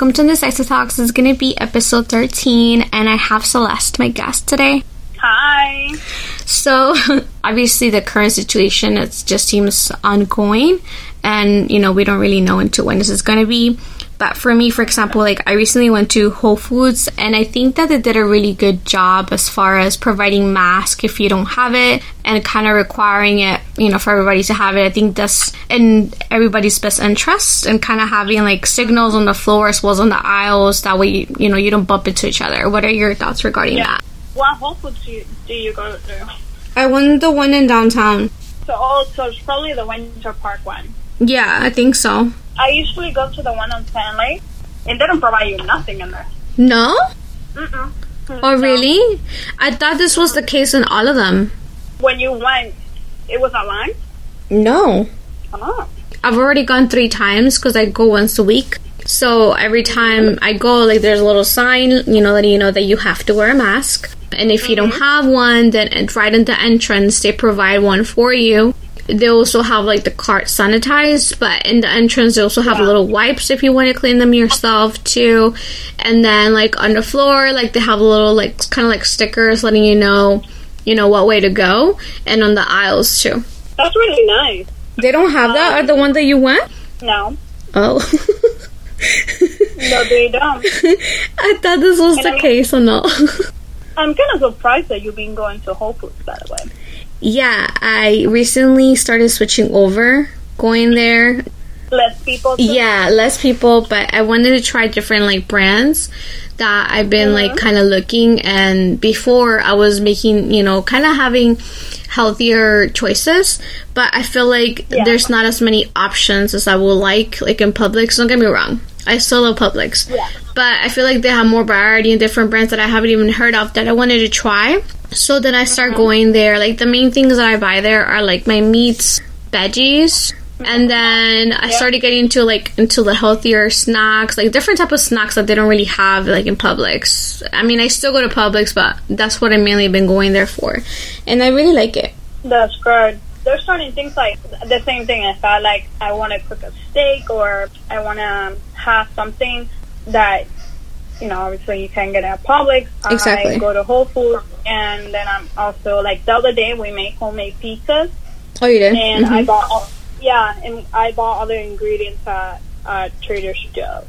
welcome to the Sex Talks. This is going to be episode 13, and I have Celeste, my guest today. Hi. So, obviously, the current situation it just seems ongoing, and you know we don't really know until when this is going to be. But for me, for example, like I recently went to Whole Foods and I think that they did a really good job as far as providing mask if you don't have it and kind of requiring it, you know, for everybody to have it. I think that's in everybody's best interest and kind of having like signals on the floor as well as on the aisles. That way, you, you know, you don't bump into each other. What are your thoughts regarding yeah. that? What Whole Foods do you, do you go to? I went the one in downtown. So, oh, so it's probably the Winter Park one. Yeah, I think so. I usually go to the one on Stanley, and they don't provide you nothing in there. No? Mm-mm. Oh, really? I thought this was the case in all of them. When you went, it was online. No. Oh. I've already gone three times because I go once a week. So every time I go, like there's a little sign, you know, letting you know that you have to wear a mask. And if you don't Mm-hmm. have one, then right in the entrance, they provide one for you. They also have like the cart sanitized, but in the entrance, they also have Yeah. little wipes if you want to clean them yourself too. And then like on the floor, like they have little like kind of like stickers letting you know, you know, what way to go. And on the aisles too. That's really nice. They don't have that at the one that you went? No. Oh. No, they don't. I thought this was And the I mean- case or no. I'm kind of surprised that you've been going to Whole Foods, by the way. Yeah, I recently started switching over, going there. Less people. too? Yeah, less people, but I wanted to try different like brands that I've been like mm-hmm. kind of looking and before I was making, you know, kind of having healthier choices, but I feel like Yeah. there's not as many options as I would like like in Publix. Don't get me wrong. I still love Publix. Yeah. But I feel like they have more variety and different brands that I haven't even heard of that I wanted to try. So then I start uh-huh. going there. Like the main things that I buy there are like my meats, veggies, and uh-huh. then I started getting into like into the healthier snacks, like different type of snacks that they don't really have like in Publix. I mean, I still go to Publix, but that's what I mainly been going there for, and I really like it. That's good. There's certain things like the same thing. If I like, I want to cook a steak or I want to um, have something that, you know, obviously you can get at Publix. Exactly. I go to Whole Foods, and then I'm also like the other day we make homemade pizzas, Oh, you did? and Mhm. I bought, all, yeah, and I bought other ingredients at uh, Trader Joe's.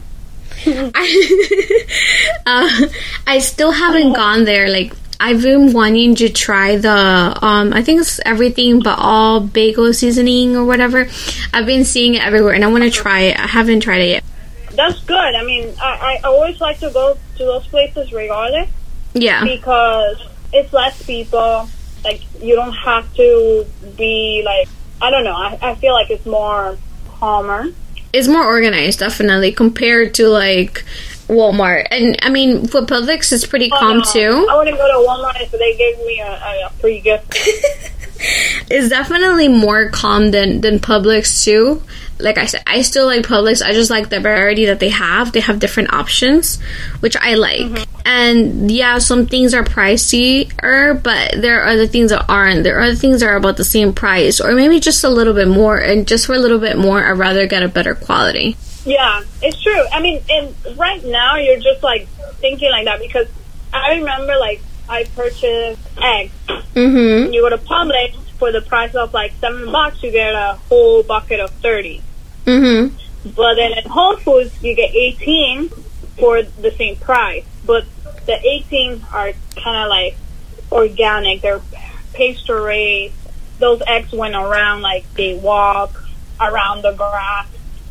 uh, I still haven't gone there. Like I've been wanting to try the um I think it's everything but all bagel seasoning or whatever. I've been seeing it everywhere and I want to try it. I haven't tried it yet. That's good. I mean, I, I always like to go to those places regardless. Yeah. because it's less people. Like you don't have to be like I don't know. I, I feel like it's more calmer. It's more organized definitely compared to like Walmart. And I mean for Publix it's pretty oh, calm Oh, no. too. I wouldn't go to Walmart if they gave me a, a, a free gift. It's definitely more calm than than Publix too. Like I said, I still like Publix. I just like the variety that they have. They have different options, which I like. And yeah, some things are pricier, but there are other things that aren't. There are other things that are about the same price, or maybe just a little bit more. And just for a little bit more, I'd rather get a better quality. yeah, it's true. I mean, and right now you're just like thinking like that because I remember like I purchased eggs. Mm-hmm. And you go to Publix for the price of like seven bucks, you get a whole bucket of thirty. Mm-hmm. But then at Whole Foods, you get 18 for the same price. But the 18 are kind of like organic. They're pasture. Those eggs went around like they walk around the grass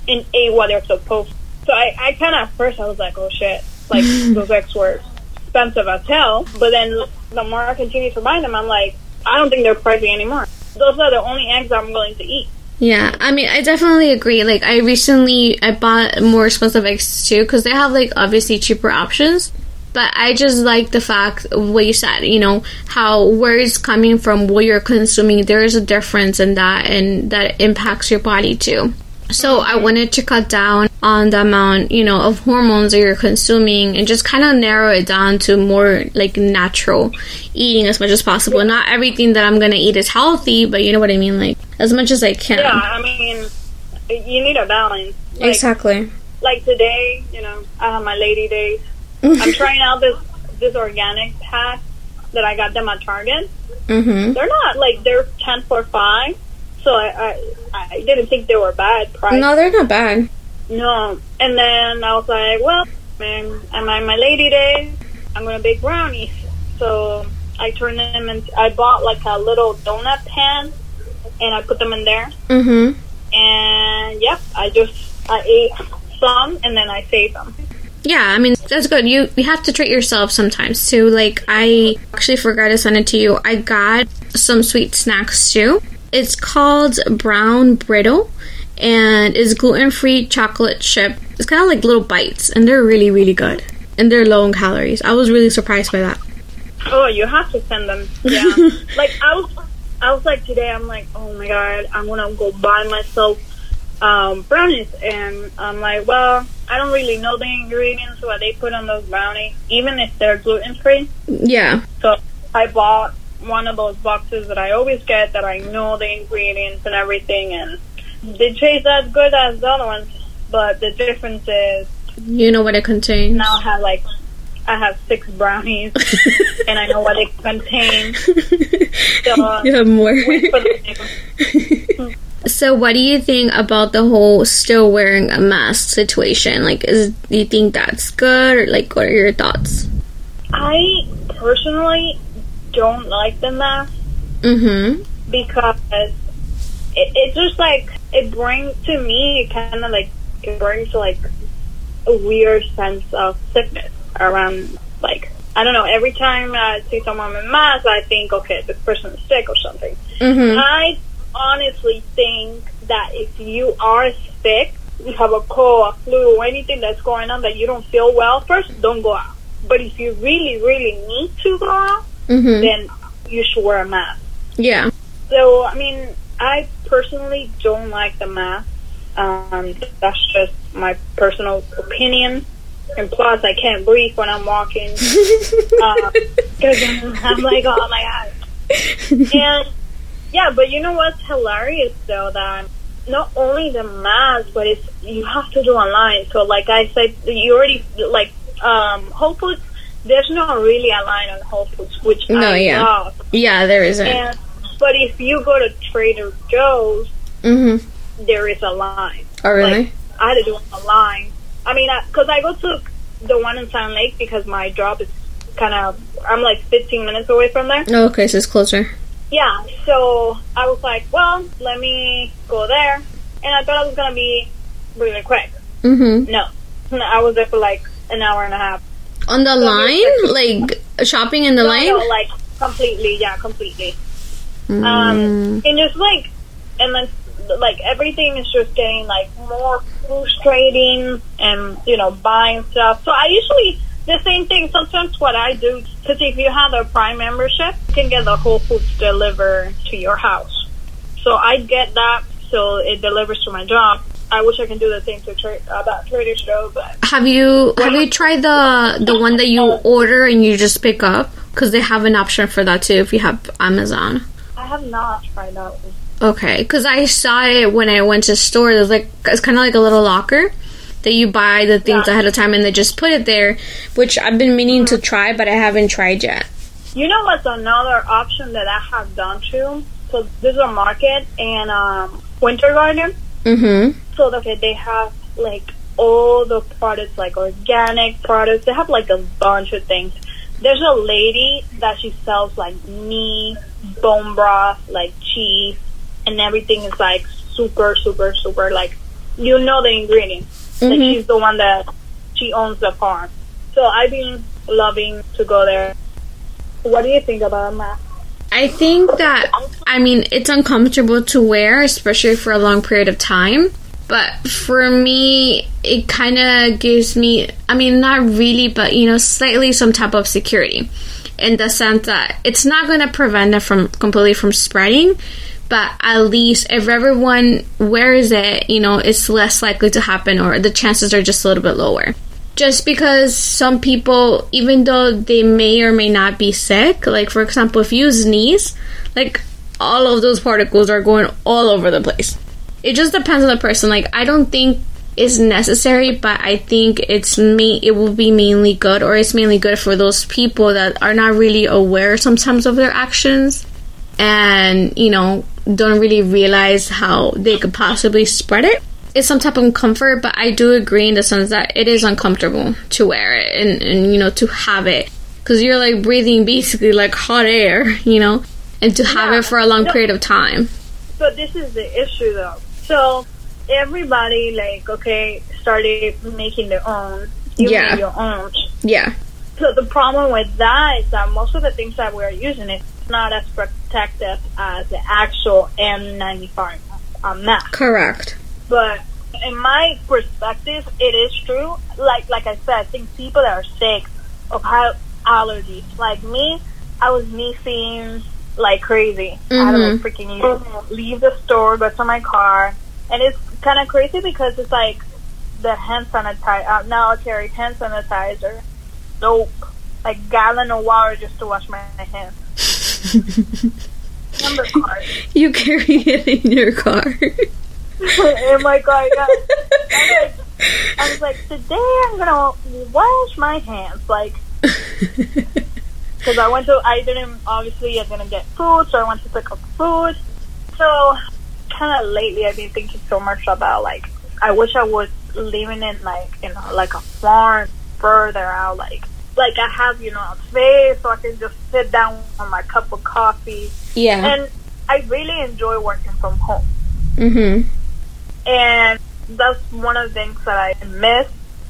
and ate what they're supposed. to. So I, I kind of at first I was like, oh shit, like those eggs were expensive as hell. But then the more I continue to buy them, I'm like, I don't think they're pricey anymore. Those are the only eggs I'm willing to eat. Yeah, I mean, I definitely agree. Like, I recently I bought more expensive eggs too because they have like obviously cheaper options. But I just like the fact what you said. You know how where it's coming from, what you're consuming. There is a difference in that, and that impacts your body too. So I wanted to cut down on the amount, you know, of hormones that you're consuming and just kind of narrow it down to more like natural eating as much as possible. Not everything that I'm going to eat is healthy, but you know what I mean? Like as much as I can. Yeah, I mean, you need a balance. Like, Exactly. like today, you know, I have my lady days. I'm trying out this this organic pack that I got them at Target. Mm-hmm. They're not like they're ten for five, so I I, I didn't think they were bad price. No, they're not bad. No. And then I was like, well, man, am I my lady day? I'm gonna bake brownies. So I turned them into. I bought like a little donut pan, and I put them in there. Mm-hmm. And yep, I just I ate some, and then I saved them. Yeah, I mean that's good. You you have to treat yourself sometimes too. Like I actually forgot to send it to you. I got some sweet snacks too. It's called Brownie Brittle, and it's gluten free chocolate chip. It's kind of like little bites, and they're really really good, and they're low in calories. I was really surprised by that. Oh, you have to send them. Yeah. like I was, I was like today. I'm like, oh my god, I'm gonna go buy myself um, brownies, and I'm like, well, I don't really know the ingredients what they put on those brownies, even if they're gluten free. Yeah. So I bought one of those boxes that I always get that I know the ingredients and everything, and they taste as good as the other ones. But the difference is You know what it contains. now have like I have six brownies, and I know what they contain. So you have more. wait for the So, what do you think about the whole still wearing a mask situation? Like, is do you think that's good, or like, what are your thoughts? I personally don't like the mask Mm-hmm. because it, it just like it brings to me kind of like it brings like a weird sense of sickness around like I don't know every time I see someone with mask I think okay this person is sick or something Mm-hmm. I honestly think that if you are sick you have a cold a flu or anything that's going on that you don't feel well first don't go out but if you really really need to go out Mm-hmm. then you should wear a mask Yeah. so, I mean, I personally don't like the mask. Um, that's just my personal opinion. And plus, I can't breathe when I'm walking because I'm, I'm like, oh my god. And yeah, but you know what's hilarious though that not only the mask, but it's you have to do online. So, like I said, you already like um, Whole Foods. There's not really a line on Whole Foods, which No, I yeah. love. yeah, there isn't. And but if you go to Trader Joe's, Mm-hmm. there is a line. Oh, really? Like, I had to do a line. I mean, because I, go to the one in Sand Lake because my job is kind of. I'm like 15 minutes away from there. oh, okay, so it's closer. Yeah, so I was like, well, let me go there, and I thought I was gonna be really quick. Mm-hmm. No, I was there for like an hour and a half. On the line, like shopping in the No, line. no, like completely, yeah, completely. Mm. Um, and just like, and then like everything is just getting like more frustrating, and you know, buying stuff. So I usually the same thing. Sometimes what I do, because if you have a Prime membership, you can get the Whole Foods delivered to your house. So I get that, so it delivers to my job. I wish I can do the same to tra- uh, about Trader Joe's, but have you have you tried the the one that you order and you just pick up? Because they have an option for that too if you have Amazon. I have not tried that one. Okay, because I saw it when I went to store. There's like it's kind of like a little locker that you buy the things Yeah. ahead of time and they just put it there, which I've been meaning to try, but I haven't tried yet. You know what's another option that I have done too? So there's a market in um, Winter Garden. Mm-hmm. So okay, they have like all the products, like organic products. They have like a bunch of things. There's a lady that she sells like meat, bone broth, like cheese, and everything is like super, super, super like you know the ingredients. Mhm. she's the one that she owns the farm. So I've been loving to go there. What do you think about that? I think that I mean it's uncomfortable to wear, especially for a long period of time. But for me, it kind of gives me, I mean, not really, but you know, slightly some type of security in the sense that it's not going to prevent it from completely from spreading. But at least if everyone wears it, you know, it's less likely to happen or the chances are just a little bit lower. Just because some people, even though they may or may not be sick, like for example, if you sneeze, like all of those particles are going all over the place. It just depends on the person. Like, I don't think is necessary, but I think it's me. It will be mainly good, or it's mainly good for those people that are not really aware sometimes of their actions, and you know don't really realize how they could possibly spread it. It's some type of comfort, but I do agree in the sense that it is uncomfortable to wear it and, and you know to have it because you're like breathing basically like hot air, you know, and to have Yeah. it for a long No. period of time. But this is the issue though. So everybody like okay started making their own. You Yeah. made your own. Yeah, So the problem with that is that most of the things that we're using is not as protective as the actual N95 uh, mask. correct. But in my perspective, it is true. Like like I said, I think people that are sick or have allergies, like me, I was sneezing like crazy. I had to like freaking leave, leave the store, go to my car, and it's kind of crazy because it's like the hand sanitizer. Uh, now I carry hand sanitizer, soap, like gallon of water just to wash my hands. Number card. You carry it in your car. oh my god, yeah. I was, like, I was like, today I'm gonna wash my hands, like, because I went to, I didn't, obviously, I'm gonna get food, so I went to pick up food. So, kind of lately, I've been thinking so much about, like, I wish I was living in, like, you know, like a farm further out, like, like I have, you know, a space so I can just sit down on my cup of coffee. yeah. And I really enjoy working from home Mhm. and that's one of the things that I miss.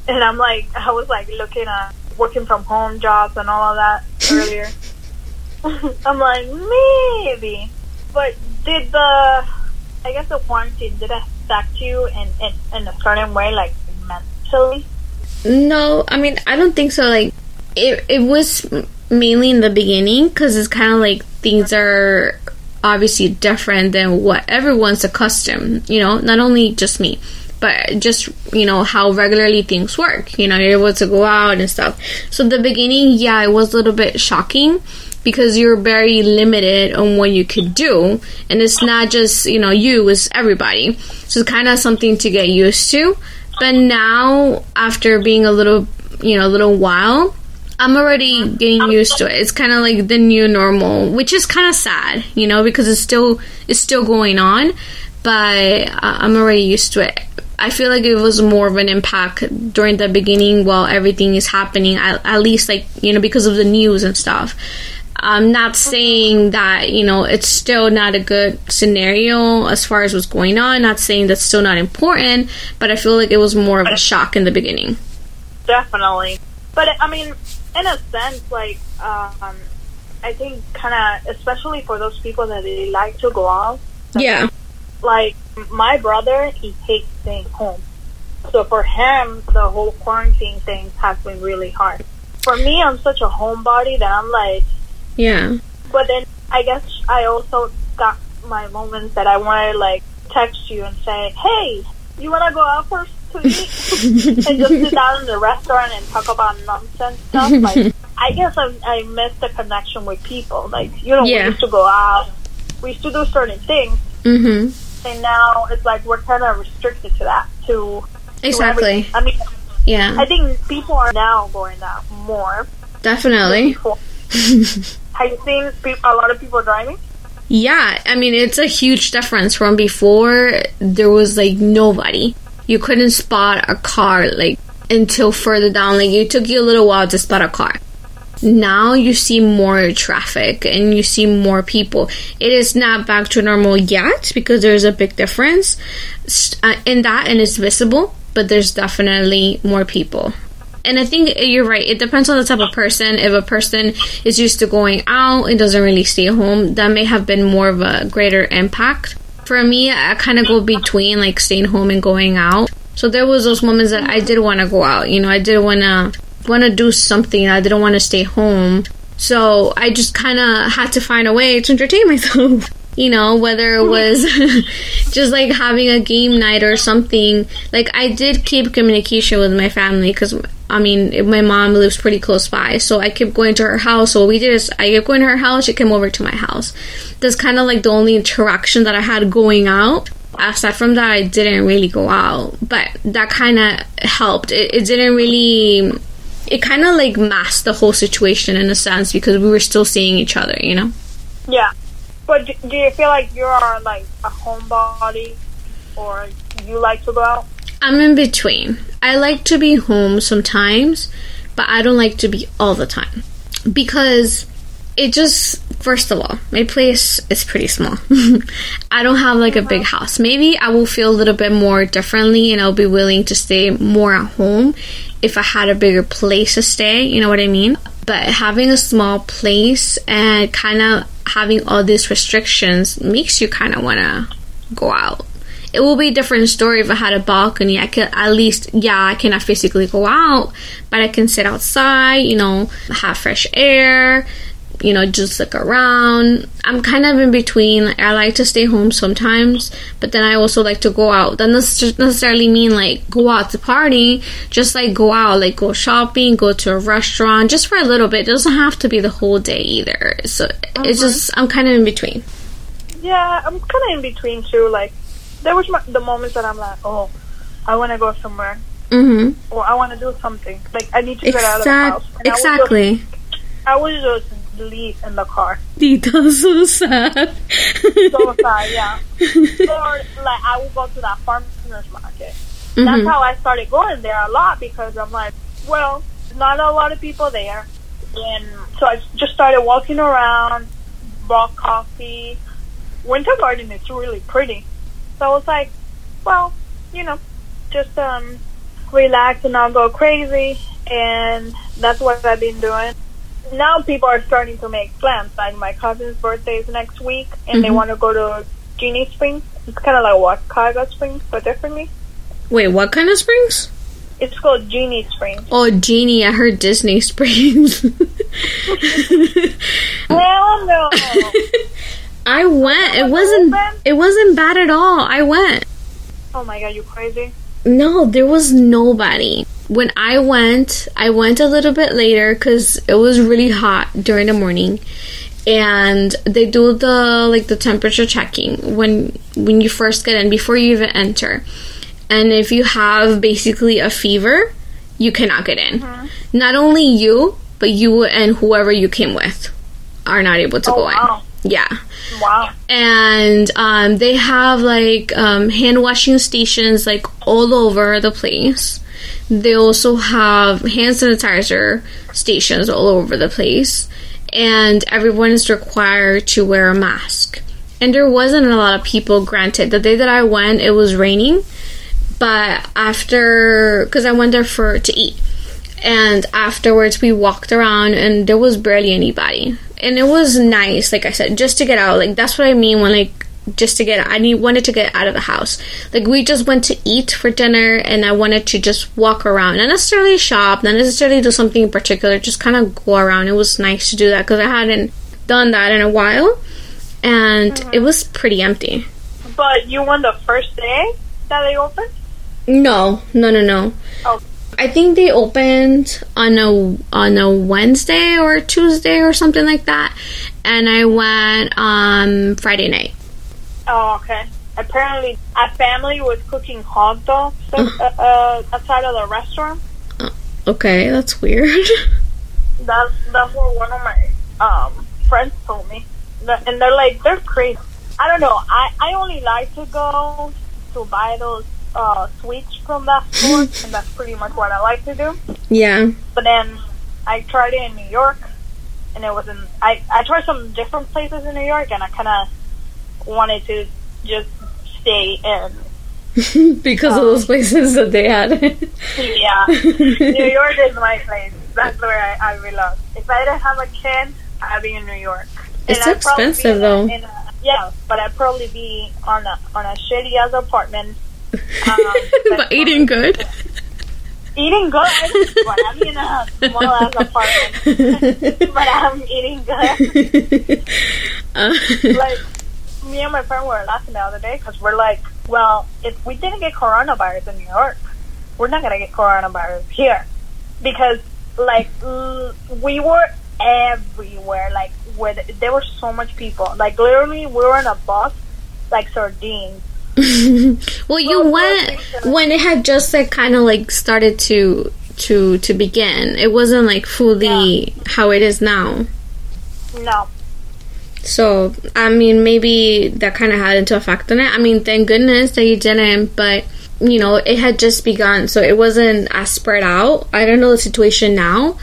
And I'm like, I was like looking at working from home jobs and all of that earlier. I'm like, maybe, but did the, I guess the quarantine did it affect you in in, in a certain way, like mentally? No, I mean I don't think so. Like it, it was mainly in the beginning because it's kind of like things are obviously different than what everyone's accustomed. You know, not only just me, but just you know how regularly things work. You know, you're able to go out and stuff. So the beginning, yeah, it was a little bit shocking because you're very limited on what you could do, and it's not just you know you, it's everybody. So it's kind of something to get used to. But now, after being a little, you know, a little while, I'm already getting used to it. It's kind of like the new normal, which is kind of sad, you know, because it's still it's still going on, but I'm already used to it. I feel like it was more of an impact during the beginning while everything is happening. At, at least, like you know, because of the news and stuff. I'm not saying that you know it's still not a good scenario as far as what's going on. Not saying that's still not important, but I feel like it was more of a shock in the beginning. Definitely. But I mean, in a sense, like, um, I think kind of, especially for those people that they like to go out, Yeah, like my brother, he hates staying home. So for him, the whole quarantine thing has been really hard. For me, I'm such a homebody that I'm like, yeah, but then I guess I also got my moments that I want to like text you and say, hey, you want to go out first to eat? and just sit down in the restaurant and talk about nonsense stuff. Like, I guess I, I miss the connection with people. Like, you know, Yeah. we used to go out, we used to do certain things, mhm, and now it's like we're kind of restricted to that. To, to exactly. everything. I mean, Yeah, I think people are now going out more. definitely. Have you seen a lot of people driving? Yeah, I mean, it's a huge difference from before. There was like nobody. You couldn't spot a car like until further down. Like it took you a little while to spot a car. Now you see more traffic and you see more people. It is not back to normal yet because there's a big difference uh, in that and it's visible, but there's definitely more people. And I think you're right. It depends on the type of person. If a person is used to going out and doesn't really stay home, that may have been more of a greater impact. For me, I kind of go between like staying home and going out. So there was those moments that I did want to go out. You know, I did want to want to do something. I didn't want to stay home. So I just kind of had to find a way to entertain myself. You know, whether it was just like having a game night or something. Like I did keep communication with my family because I mean my mom lives pretty close by, so I kept going to her house. So we did is I kept going to her house. She came over to my house. That's kind of like the only interaction that I had going out. Aside from that, I didn't really go out, but that kind of helped. It, it didn't really. It kind of like masked the whole situation in a sense because we were still seeing each other, you know. Yeah. But do you feel like you are like a homebody, or you like to go out? I'm in between. I like to be home sometimes, but I don't like to be all the time. Because it just first of all my place is pretty small. I don't have like a big house. Maybe i will feel a little bit more differently and i'll be willing to stay more at home if i had a bigger place to stay you know what i mean? But having a small place and kind of having all these restrictions makes you kind of want to go out it will be a different story if I had a balcony. I could at least, yeah, I cannot physically go out, but I can sit outside, you know, have fresh air, you know, just look around. I'm kind of in between. I like to stay home sometimes, but then I also like to go out. That doesn't necessarily mean like go out to party, just like go out, like go shopping, go to a restaurant, just for a little bit. It doesn't have to be the whole day either. So uh-huh. it's just, I'm kind of in between. Yeah, I'm kind of in between too. Like, there was my, the moments that I'm like, oh, I want to go somewhere. Mm-hmm. Or I want to do something. Like, I need to get out of the house. And exactly. I was just leave in the car. Dita, so sad. so sad, yeah. or like I would go to that farmers market. Mm-hmm. That's how I started going there a lot because I'm like, well, not a lot of people there, and so I just started walking around, bought coffee. Winter Garden is really pretty, so I was like, well, you know, just um, relax and not go crazy, and that's what I've been doing now people are starting to make plans. Like my cousin's birthday is next week, and mm-hmm. they want to go to Ginnie Springs. It's kind of like Wekiwa Springs, but differently. Wait, what kind of springs? It's called Ginnie Springs. Oh, Ginnie! I heard Disney Springs. Hell no! I went. It wasn't. It wasn't bad at all. I went. Oh my god! You crazy? No, there was nobody when I went, I went a little bit later because it was really hot during the morning, and they do the like the temperature checking when when you first get in before you even enter, and if you have basically a fever, you cannot get in. Mm-hmm. Not only you, but you and whoever you came with are not able to oh, go wow. in. Yeah. Wow. And um, they have like um, hand washing stations like all over the place. They also have hand sanitizer stations all over the place, and everyone is required to wear a mask. And there wasn't a lot of people, granted. The day that I went, it was raining, but after, because I went there for to eat, and afterwards we walked around and there was barely anybody and it was nice like i said just to get out like that's what i mean when like just to get I need wanted to get out of the house. Like we just went to eat for dinner and I wanted to just walk around, not necessarily shop, not necessarily do something in particular, just kind of go around. It was nice to do that because I hadn't done that in a while, and mm-hmm. it was pretty empty. But you went the first day that they opened? No, no, no, no. Oh. I think they opened on a on a Wednesday or Tuesday or something like that, and I went on Friday night. Oh, okay. Apparently, a family was cooking hot dogs uh, uh, outside of the restaurant. Uh, okay, that's weird. that's that's what one of my um, friends told me, and they're like they're crazy. I don't know. I I only like to go to buy those uh, sweets from that store, and that's pretty much what I like to do. Yeah. But then I tried it in New York, and it wasn't. I I tried some different places in New York, and I kind of wanted to just stay in. because um, of those um, places that they had. yeah. New York is my place. That's where I, I belong. If I didn't have a kid, I'd be in New York. It's expensive though. A, yeah, but I'd probably be on a on a shitty ass apartment. Um, but eating good. Eating good, but I'm in a small ass apartment. but I'm eating good. Uh, like me and my friend were laughing the other day because we're like, well, if we didn't get coronavirus in New York, we're not gonna get coronavirus here because like we were everywhere. Like where the, there were so much people. Like literally, we were in a bus like sardines well, you Well, went when it had just like kind of like started to to to begin. It wasn't like fully how it is now. No. So I mean, maybe that kind of had into effect on it. I mean, thank goodness that you didn't, but you know, it had just begun, so it wasn't as spread out. I don't know the situation now,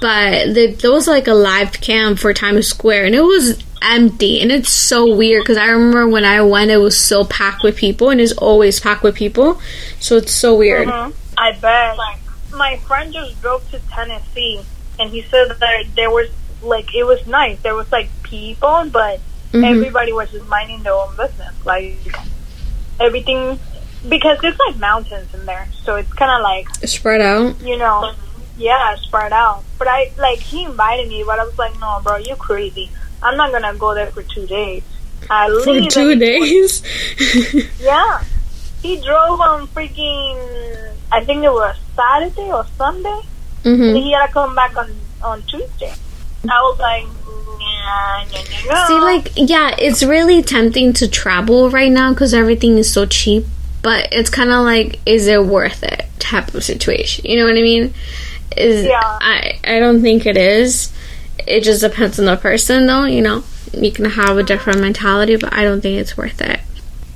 but the, there was like a live cam for Times Square, and it was empty, and it's so weird because I remember when I went, it was so packed with people, and it's always packed with people, so it's so weird. Mhm. I bet. Like, My friend just drove to Tennessee, and he said that there was like it was nice. There was like people, but Mhm. everybody was just minding their own business. Like everything, because it's like mountains in there, so it's kind of like Spread out. you know, yeah, spread out. But I like he invited me, but I was like, no, bro, you're crazy. I'm not gonna go there for two days. At For two days. Yeah, he drove on freaking. I think it was Saturday or Sunday. hmm And he had to come back on on Tuesday. I was like, nah, nah, nah, nah. See, like, yeah, it's really tempting to travel right now because everything is so cheap. But it's kind of like, is it worth it? Type of situation. You know what I mean? Is Yeah. I I don't think it is. It just depends on the person, though. You know, you can have a different mentality, but I don't think it's worth it.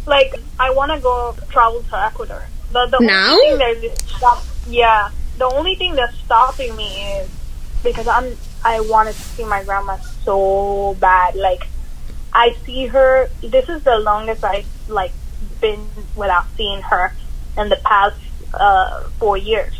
like I want to go travel to Ecuador. The, the Now? only thing that is stop, yeah, the only thing that's stopping me is because I'm I wanted to see my grandma so bad. Like I see her. This is the longest I've like been without seeing her in the past uh, four years.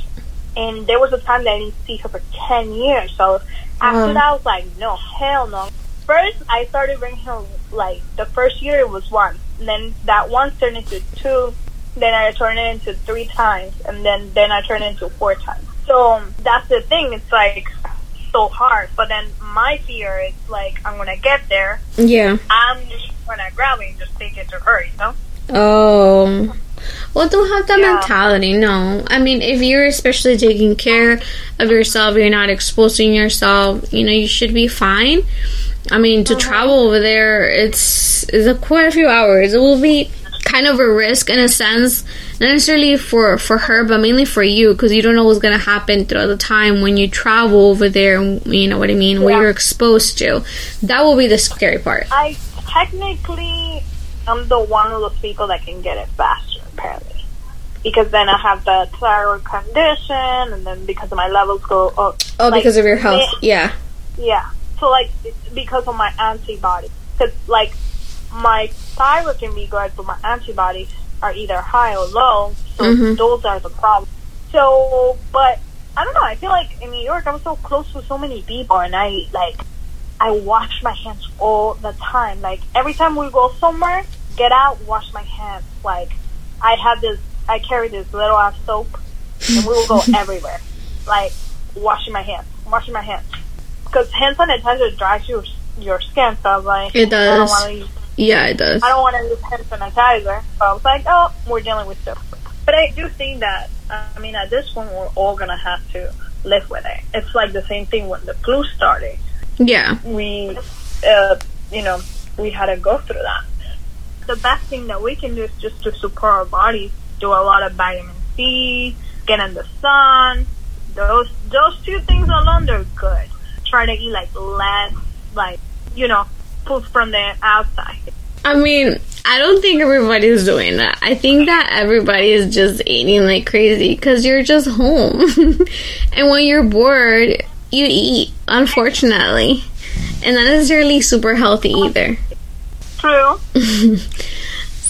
And there was a time that I didn't see her for ten years. So after Wow. that, I was like, no, hell no. First, I started bringing her like the first year it was one, and then that one turned into two, then I turned it into three times, and then then I turned it into four times. So that's the thing. It's like so hard. But then my fear is like I'm gonna get there, Yeah. I'm just gonna grab it and just take it to her, you know? Oh. Well, don't have that Yeah. mentality. No, I mean, if you're especially taking care of yourself, you're not exposing yourself. You know, you should be fine. I mean, to uh-huh. travel over there, it's is a quite a few hours. It will be kind of a risk in a sense, not necessarily for for her, but mainly for you, because you don't know what's gonna happen throughout the time when you travel over there. You know what I mean? What you're exposed to. That will be the scary part. I technically I'm the one of those people that can get it faster, apparently. Because then I have the thyroid condition, and then because of my levels go up. Oh, like, because of your health. me- Yeah. Yeah. So like because of my antibodies, because like my thyroid can be good, but my antibodies are either high or low. So Mhm. those are the problems. So, but I don't know. I feel like in New York, I'm so close to so many people, and I like I wash my hands all the time. Like every time we go somewhere, get out, wash my hands. Like I have this, I carry this little ass soap, and we will go everywhere. Like washing my hands, washing my hands, because hand sanitizer dries your your skin. So I was like, It I don't does. want to use, Yeah, it does. I don't want to use hand sanitizer. So I was like, oh, we're dealing with stuff. But I do think that I mean at this point we're all gonna have to live with it. It's like the same thing when the flu started Yeah. we, uh, you know, we had to go through that. The best thing that we can do is just to support our bodies, do a lot of vitamin C, get in the sun. Those those two things alone, they're good. Try to eat like less, like you know, food from the outside. I mean, I don't think everybody's doing that. I think that everybody is just eating like crazy because you're just home. and when you're bored, you eat, unfortunately. And not really super healthy either. True.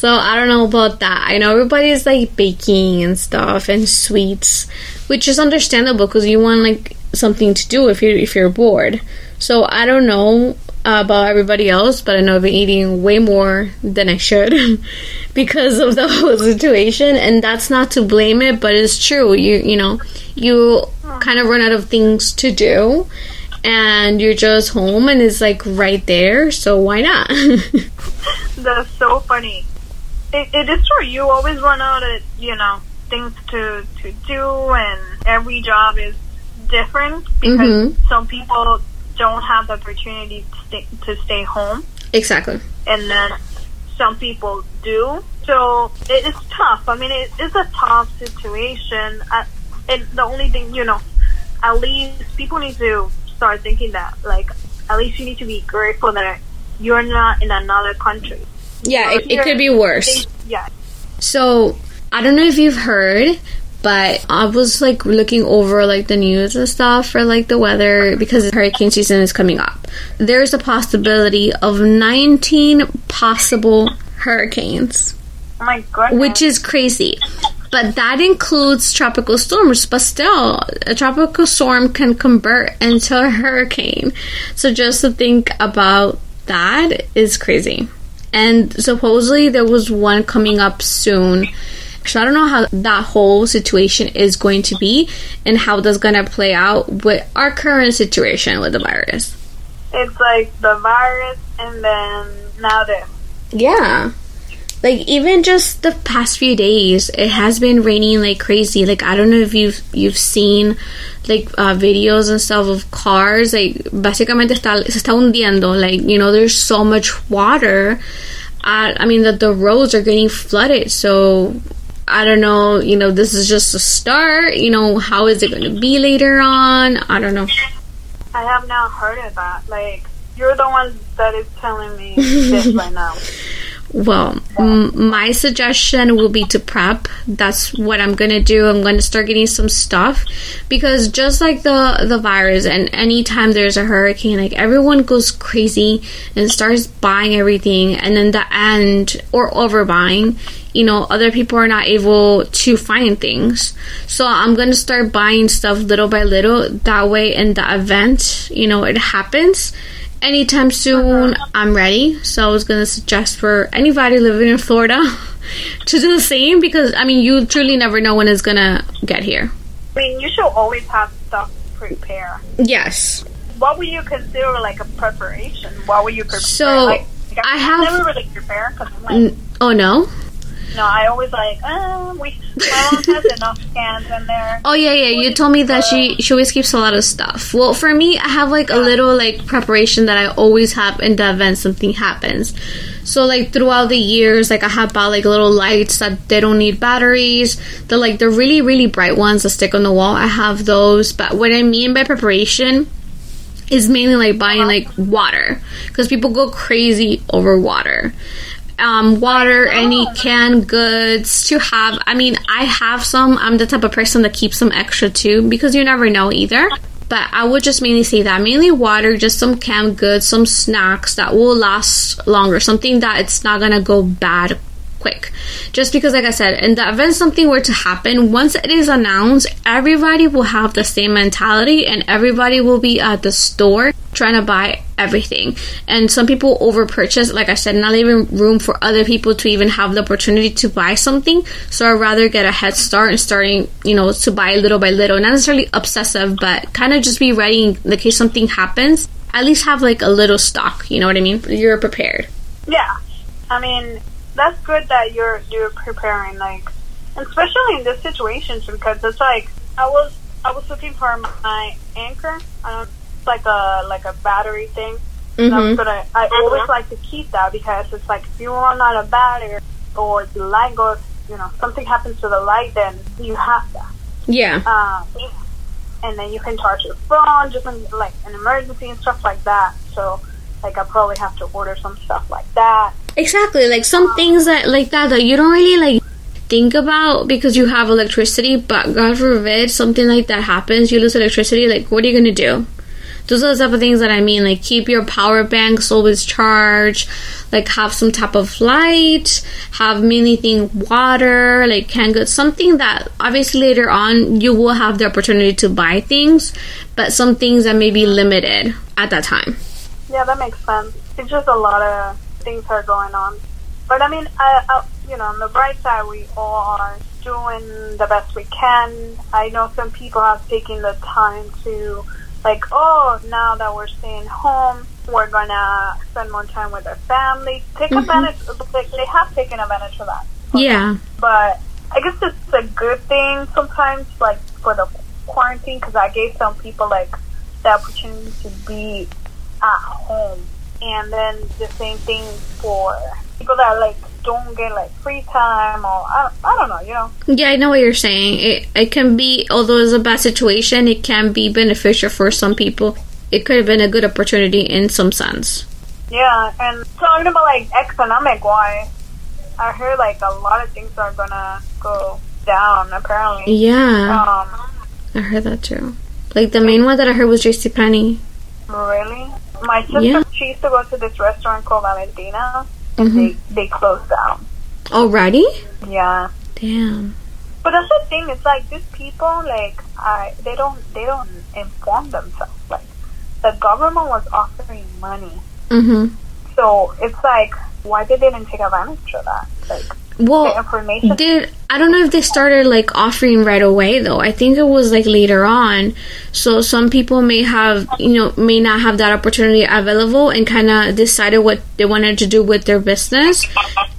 So I don't know about that. I know everybody's like baking and stuff and sweets, which is understandable because you want like something to do if you if you're bored. So I don't know about everybody else, but I know I've been eating way more than I should because of the whole situation, and that's not to blame it, but it's true. You you know you kind of run out of things to do. And you're just home and it's like right there, so why not? That's so funny. It, it is true. You always run out of you know things to to do, and every job is different because Mhm. some people don't have the opportunity to stay, to stay home, exactly. and then some people do. So it is tough. I mean, it is a tough situation. Uh, and the only thing, you know, at least people need to start thinking that, like, at least you need to be grateful that you're not in another country. Yeah, it, it could be worse. yeah. So I don't know if you've heard, but I was like looking over like the news and stuff for like the weather because hurricane season is coming up. There's a possibility of 19 possible hurricanes, Oh my goodness. which is crazy. But that includes tropical storms, but still, a tropical storm can convert into a hurricane. So just to think about that is crazy. And supposedly there was one coming up soon. So I don't know how that whole situation is going to be and how that's going to play out with our current situation with the virus. it's like the virus and then now this. Yeah. Like even just the past few days, it has been raining like crazy. Like I don't know if you've you've seen like uh, videos and stuff of cars. Like básicamente está se está hundiendo. Like you know, there's so much water. I, I mean that the roads are getting flooded. So I don't know. You know, this is just a start. You know, how is it going to be later on? I don't know. I have not heard of that. Like, you're the one that is telling me this right now. Well, m- my suggestion will be to prep. That's what I'm gonna do. I'm gonna start getting some stuff because just like the the virus, and anytime there's a hurricane, like everyone goes crazy and starts buying everything, and then the end or overbuying. You know, other people are not able to find things. So I'm gonna start buying stuff little by little. That way, in the event, you know, it happens anytime soon i'm ready so i was gonna suggest for anybody living in florida to do the same because i mean you truly never know when it's gonna get here I mean, you should always have stuff prepared. yes What would you consider like a preparation? What would you prepare? So, like, I have- never really prepare because like, N- oh no no, I always like, uh, we my mom has enough cans in there. oh yeah yeah you told me that she she always keeps a lot of stuff. Well for me i have like a little like preparation that i always have in the event something happens. So like throughout the years like i have bought like little lights that they don't need batteries. They're like the really really bright ones that stick on the wall i have those. But what i mean by preparation is mainly like buying like water. Because people go crazy over water um, water, any canned goods to have. I mean, I have some. I'm the type of person that keeps some extra too because you never know either. But I would just mainly say that mainly water, just some canned goods, some snacks that will last longer, something that it's not gonna go bad quick. Just because, like I said, in the event something were to happen, once it is announced, everybody will have the same mentality and everybody will be at the store trying to buy everything. And some people over purchase, like I said, not leaving room for other people to even have the opportunity to buy something. So I'd rather get a head start and starting, you know, to buy little by little. Not necessarily obsessive, but kind of just be ready in case something happens. At least have like a little stock, you know what I mean? You're prepared. Yeah, I mean that's good that you're you're preparing, like, especially in this situation because it's like I was I was looking for my Anker. I don't it's like a like a battery thing. I'm Mm-hmm. gonna I always like to keep that because it's like if you run out of battery or the light goes, you know, something happens to the light, then you have that. Yeah. Um, and then you can charge your phone, just in, like an emergency and stuff like that. So, like, I probably have to order some stuff like that. Exactly, like some um, things that like that that you don't really like think about because you have electricity, but God forbid something like that happens, you lose electricity, like what are you gonna do? Those are the type of things that I mean, like keep your power banks always charged, like have some type of light, have many thing water, like can goods, something that obviously later on you will have the opportunity to buy things, but some things that may be limited at that time. Yeah, that makes sense. It's just a lot of things are going on. But I mean, I, I, you know, on the bright side, we all are doing the best we can. I know some people have taken the time to, like, oh, now that we're staying home, we're gonna spend more time with our family. Take mm-hmm. advantage. Like, they have taken advantage of that. Yeah. But I guess it's a good thing sometimes, like for the quarantine, because I gave some people like the opportunity to be at home, and then the same thing for people that like don't get like free time or I don't, I don't know, you know. Yeah, I know what you're saying. It it can be, although it's a bad situation, it can be beneficial for some people. It could have been a good opportunity in some sense. Yeah, and talking about like economic wise, I heard like a lot of things are gonna go down apparently. Yeah, Um, I heard that too. Like the main one that I heard was JC Penney. really? My sister, Yeah. she used to go to this restaurant called Valentina, and Mhm. they they closed down. Already? Yeah. Damn. But that's the thing. It's like these people, like I, they don't, they don't inform themselves. Like the government was offering money, Mhm. so it's like, why did they didn't take advantage of that? Like Well, did I don't know if they started like offering right away though. I think it was like later on. So some people may have, you know, may not have that opportunity available and kind of decided what they wanted to do with their business.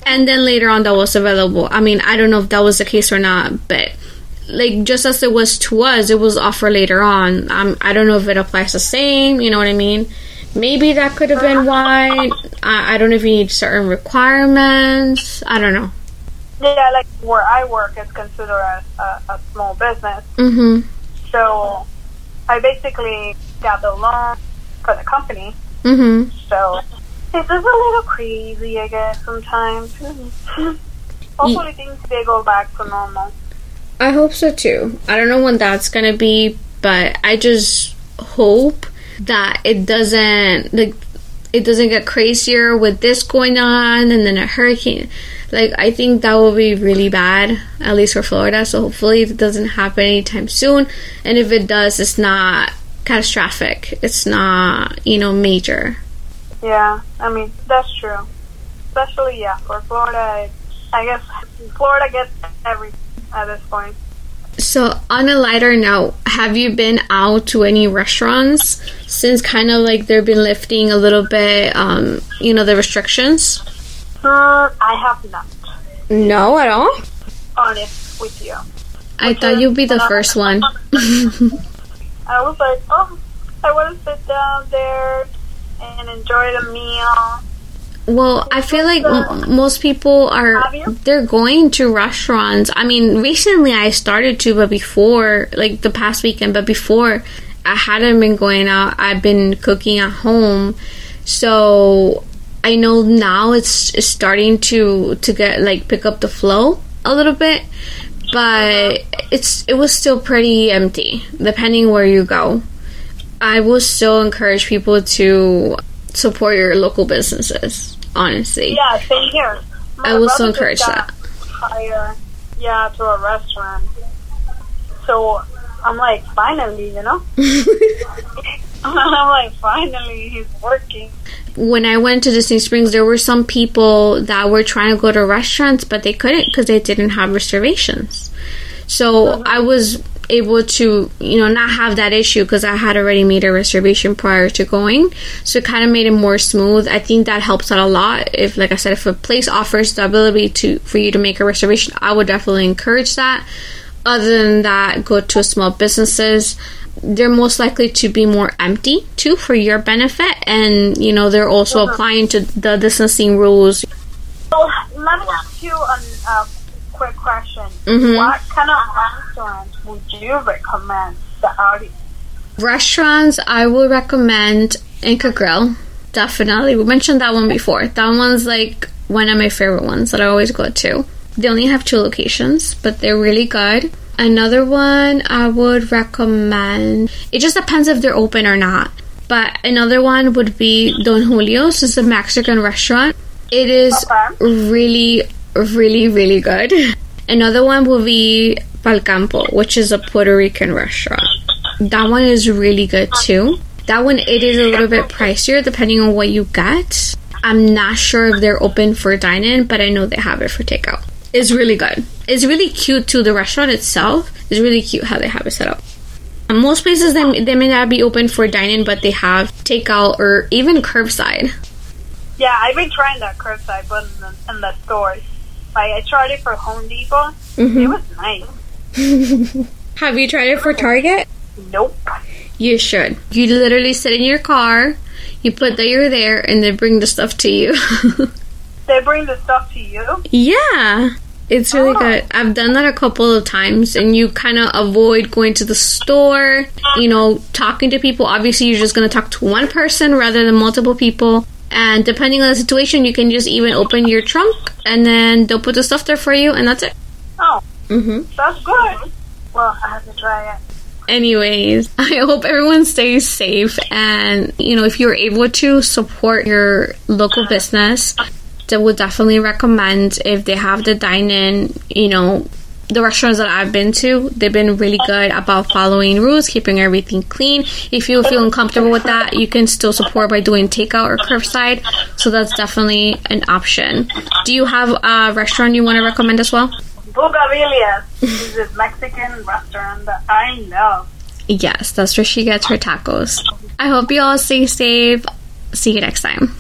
And then later on that was available. I mean, I don't know if that was the case or not, but like just as it was to us, it was offered later on. Um, I don't know if it applies the same, you know what I mean? Maybe that could have been why. I, I don't know if you need certain requirements. I don't know. Yeah, like where I work is considered a, a, a small business, Mhm. so I basically got the loan for the company. Mhm. So it's just a little crazy, I guess, sometimes. Hopefully things they go back to normal. I hope so too. I don't know when that's gonna be, but I just hope that it doesn't like it doesn't get crazier with this going on and then a hurricane. Like I think that will be really bad, at least for Florida. So hopefully it doesn't happen anytime soon. And if it does, it's not catastrophic. It's not you know major. Yeah, I mean that's true. Especially yeah, for Florida, I guess Florida gets everything at this point. So, on a lighter note, have you been out to any restaurants since kind of like they've been lifting a little bit, um, you know, the restrictions? I have not. No, at all. Honest with you, I thought you'd be the first one. I was like, oh, I want to sit down there and enjoy the meal. well, I feel like m- most people are they're going to restaurants. I mean, recently I started to, but before, like the past weekend, but before I hadn't been going out. I've been cooking at home, so I know now it's, it's starting to to get like pick up the flow a little bit, but it's it was still pretty empty depending where you go. I will still encourage people to support your local businesses. Honestly, Yeah, same here. My I will still encourage that. Hired, yeah, to a restaurant. So I'm like, finally, you know. I'm like, finally, he's working. when I went to Disney Springs, there were some people that were trying to go to restaurants, but they couldn't because they didn't have reservations. So uh-huh. I was able to, you know, not have that issue because I had already made a reservation prior to going. So it kind of made it more smooth. I think that helps out a lot. If, like I said, if a place offers the ability to for you to make a reservation, I would definitely encourage that. Other than that, go to small businesses. They're most likely to be more empty too for your benefit, and you know they're also applying to the distancing rules. So let me ask you a uh, quick question. Mhm. What kind of restaurant would you recommend the audience? Restaurants, I would recommend Inca Grill. Definitely, we mentioned that one before. That one's like one of my favorite ones that I always go to. They only have two locations, but they're really good. Another one I would recommend. It just depends if they're open or not. But another one would be Don Julio's. It's a Mexican restaurant. It is really, really, really good. Another one would be Palcampo, which is a Puerto Rican restaurant. That one is really good too. That one it is a little bit pricier depending on what you get. I'm not sure if they're open for dine-in, but I know they have it for takeout. It's really good. It's really cute too. The restaurant itself is really cute how they have it set up. Most places they, they may not be open for dine-in, but they have takeout or even curbside. Yeah, I've been trying that curbside, but in the, in the stores. Like I tried it for Home Depot. Mm-hmm. It was nice. Have you tried it for Target? Nope. You should. You literally sit in your car, you put that you're there, and they bring the stuff to you. They bring the stuff to you. Yeah. It's really Oh. good. I've done that a couple of times, and you kind of avoid going to the store, you know, talking to people. Obviously, you're just going to talk to one person rather than multiple people. And depending on the situation, you can just even open your trunk, and then they'll put the stuff there for you, and that's it. Oh, hmm that's good. Well, I have to try it. Anyways, I hope everyone stays safe, and you know, if you're able to support your local business, I would definitely recommend if they have the dining. you know, the restaurants that I've been to, they've been really good about following rules, keeping everything clean. If you feel uncomfortable with that, you can still support by doing takeout or curbside. So that's definitely an option. Do you have a restaurant you want to recommend as well? Bugavilias. this is a Mexican restaurant that I love. Yes, that's where she gets her tacos. I hope you all stay safe. See you next time.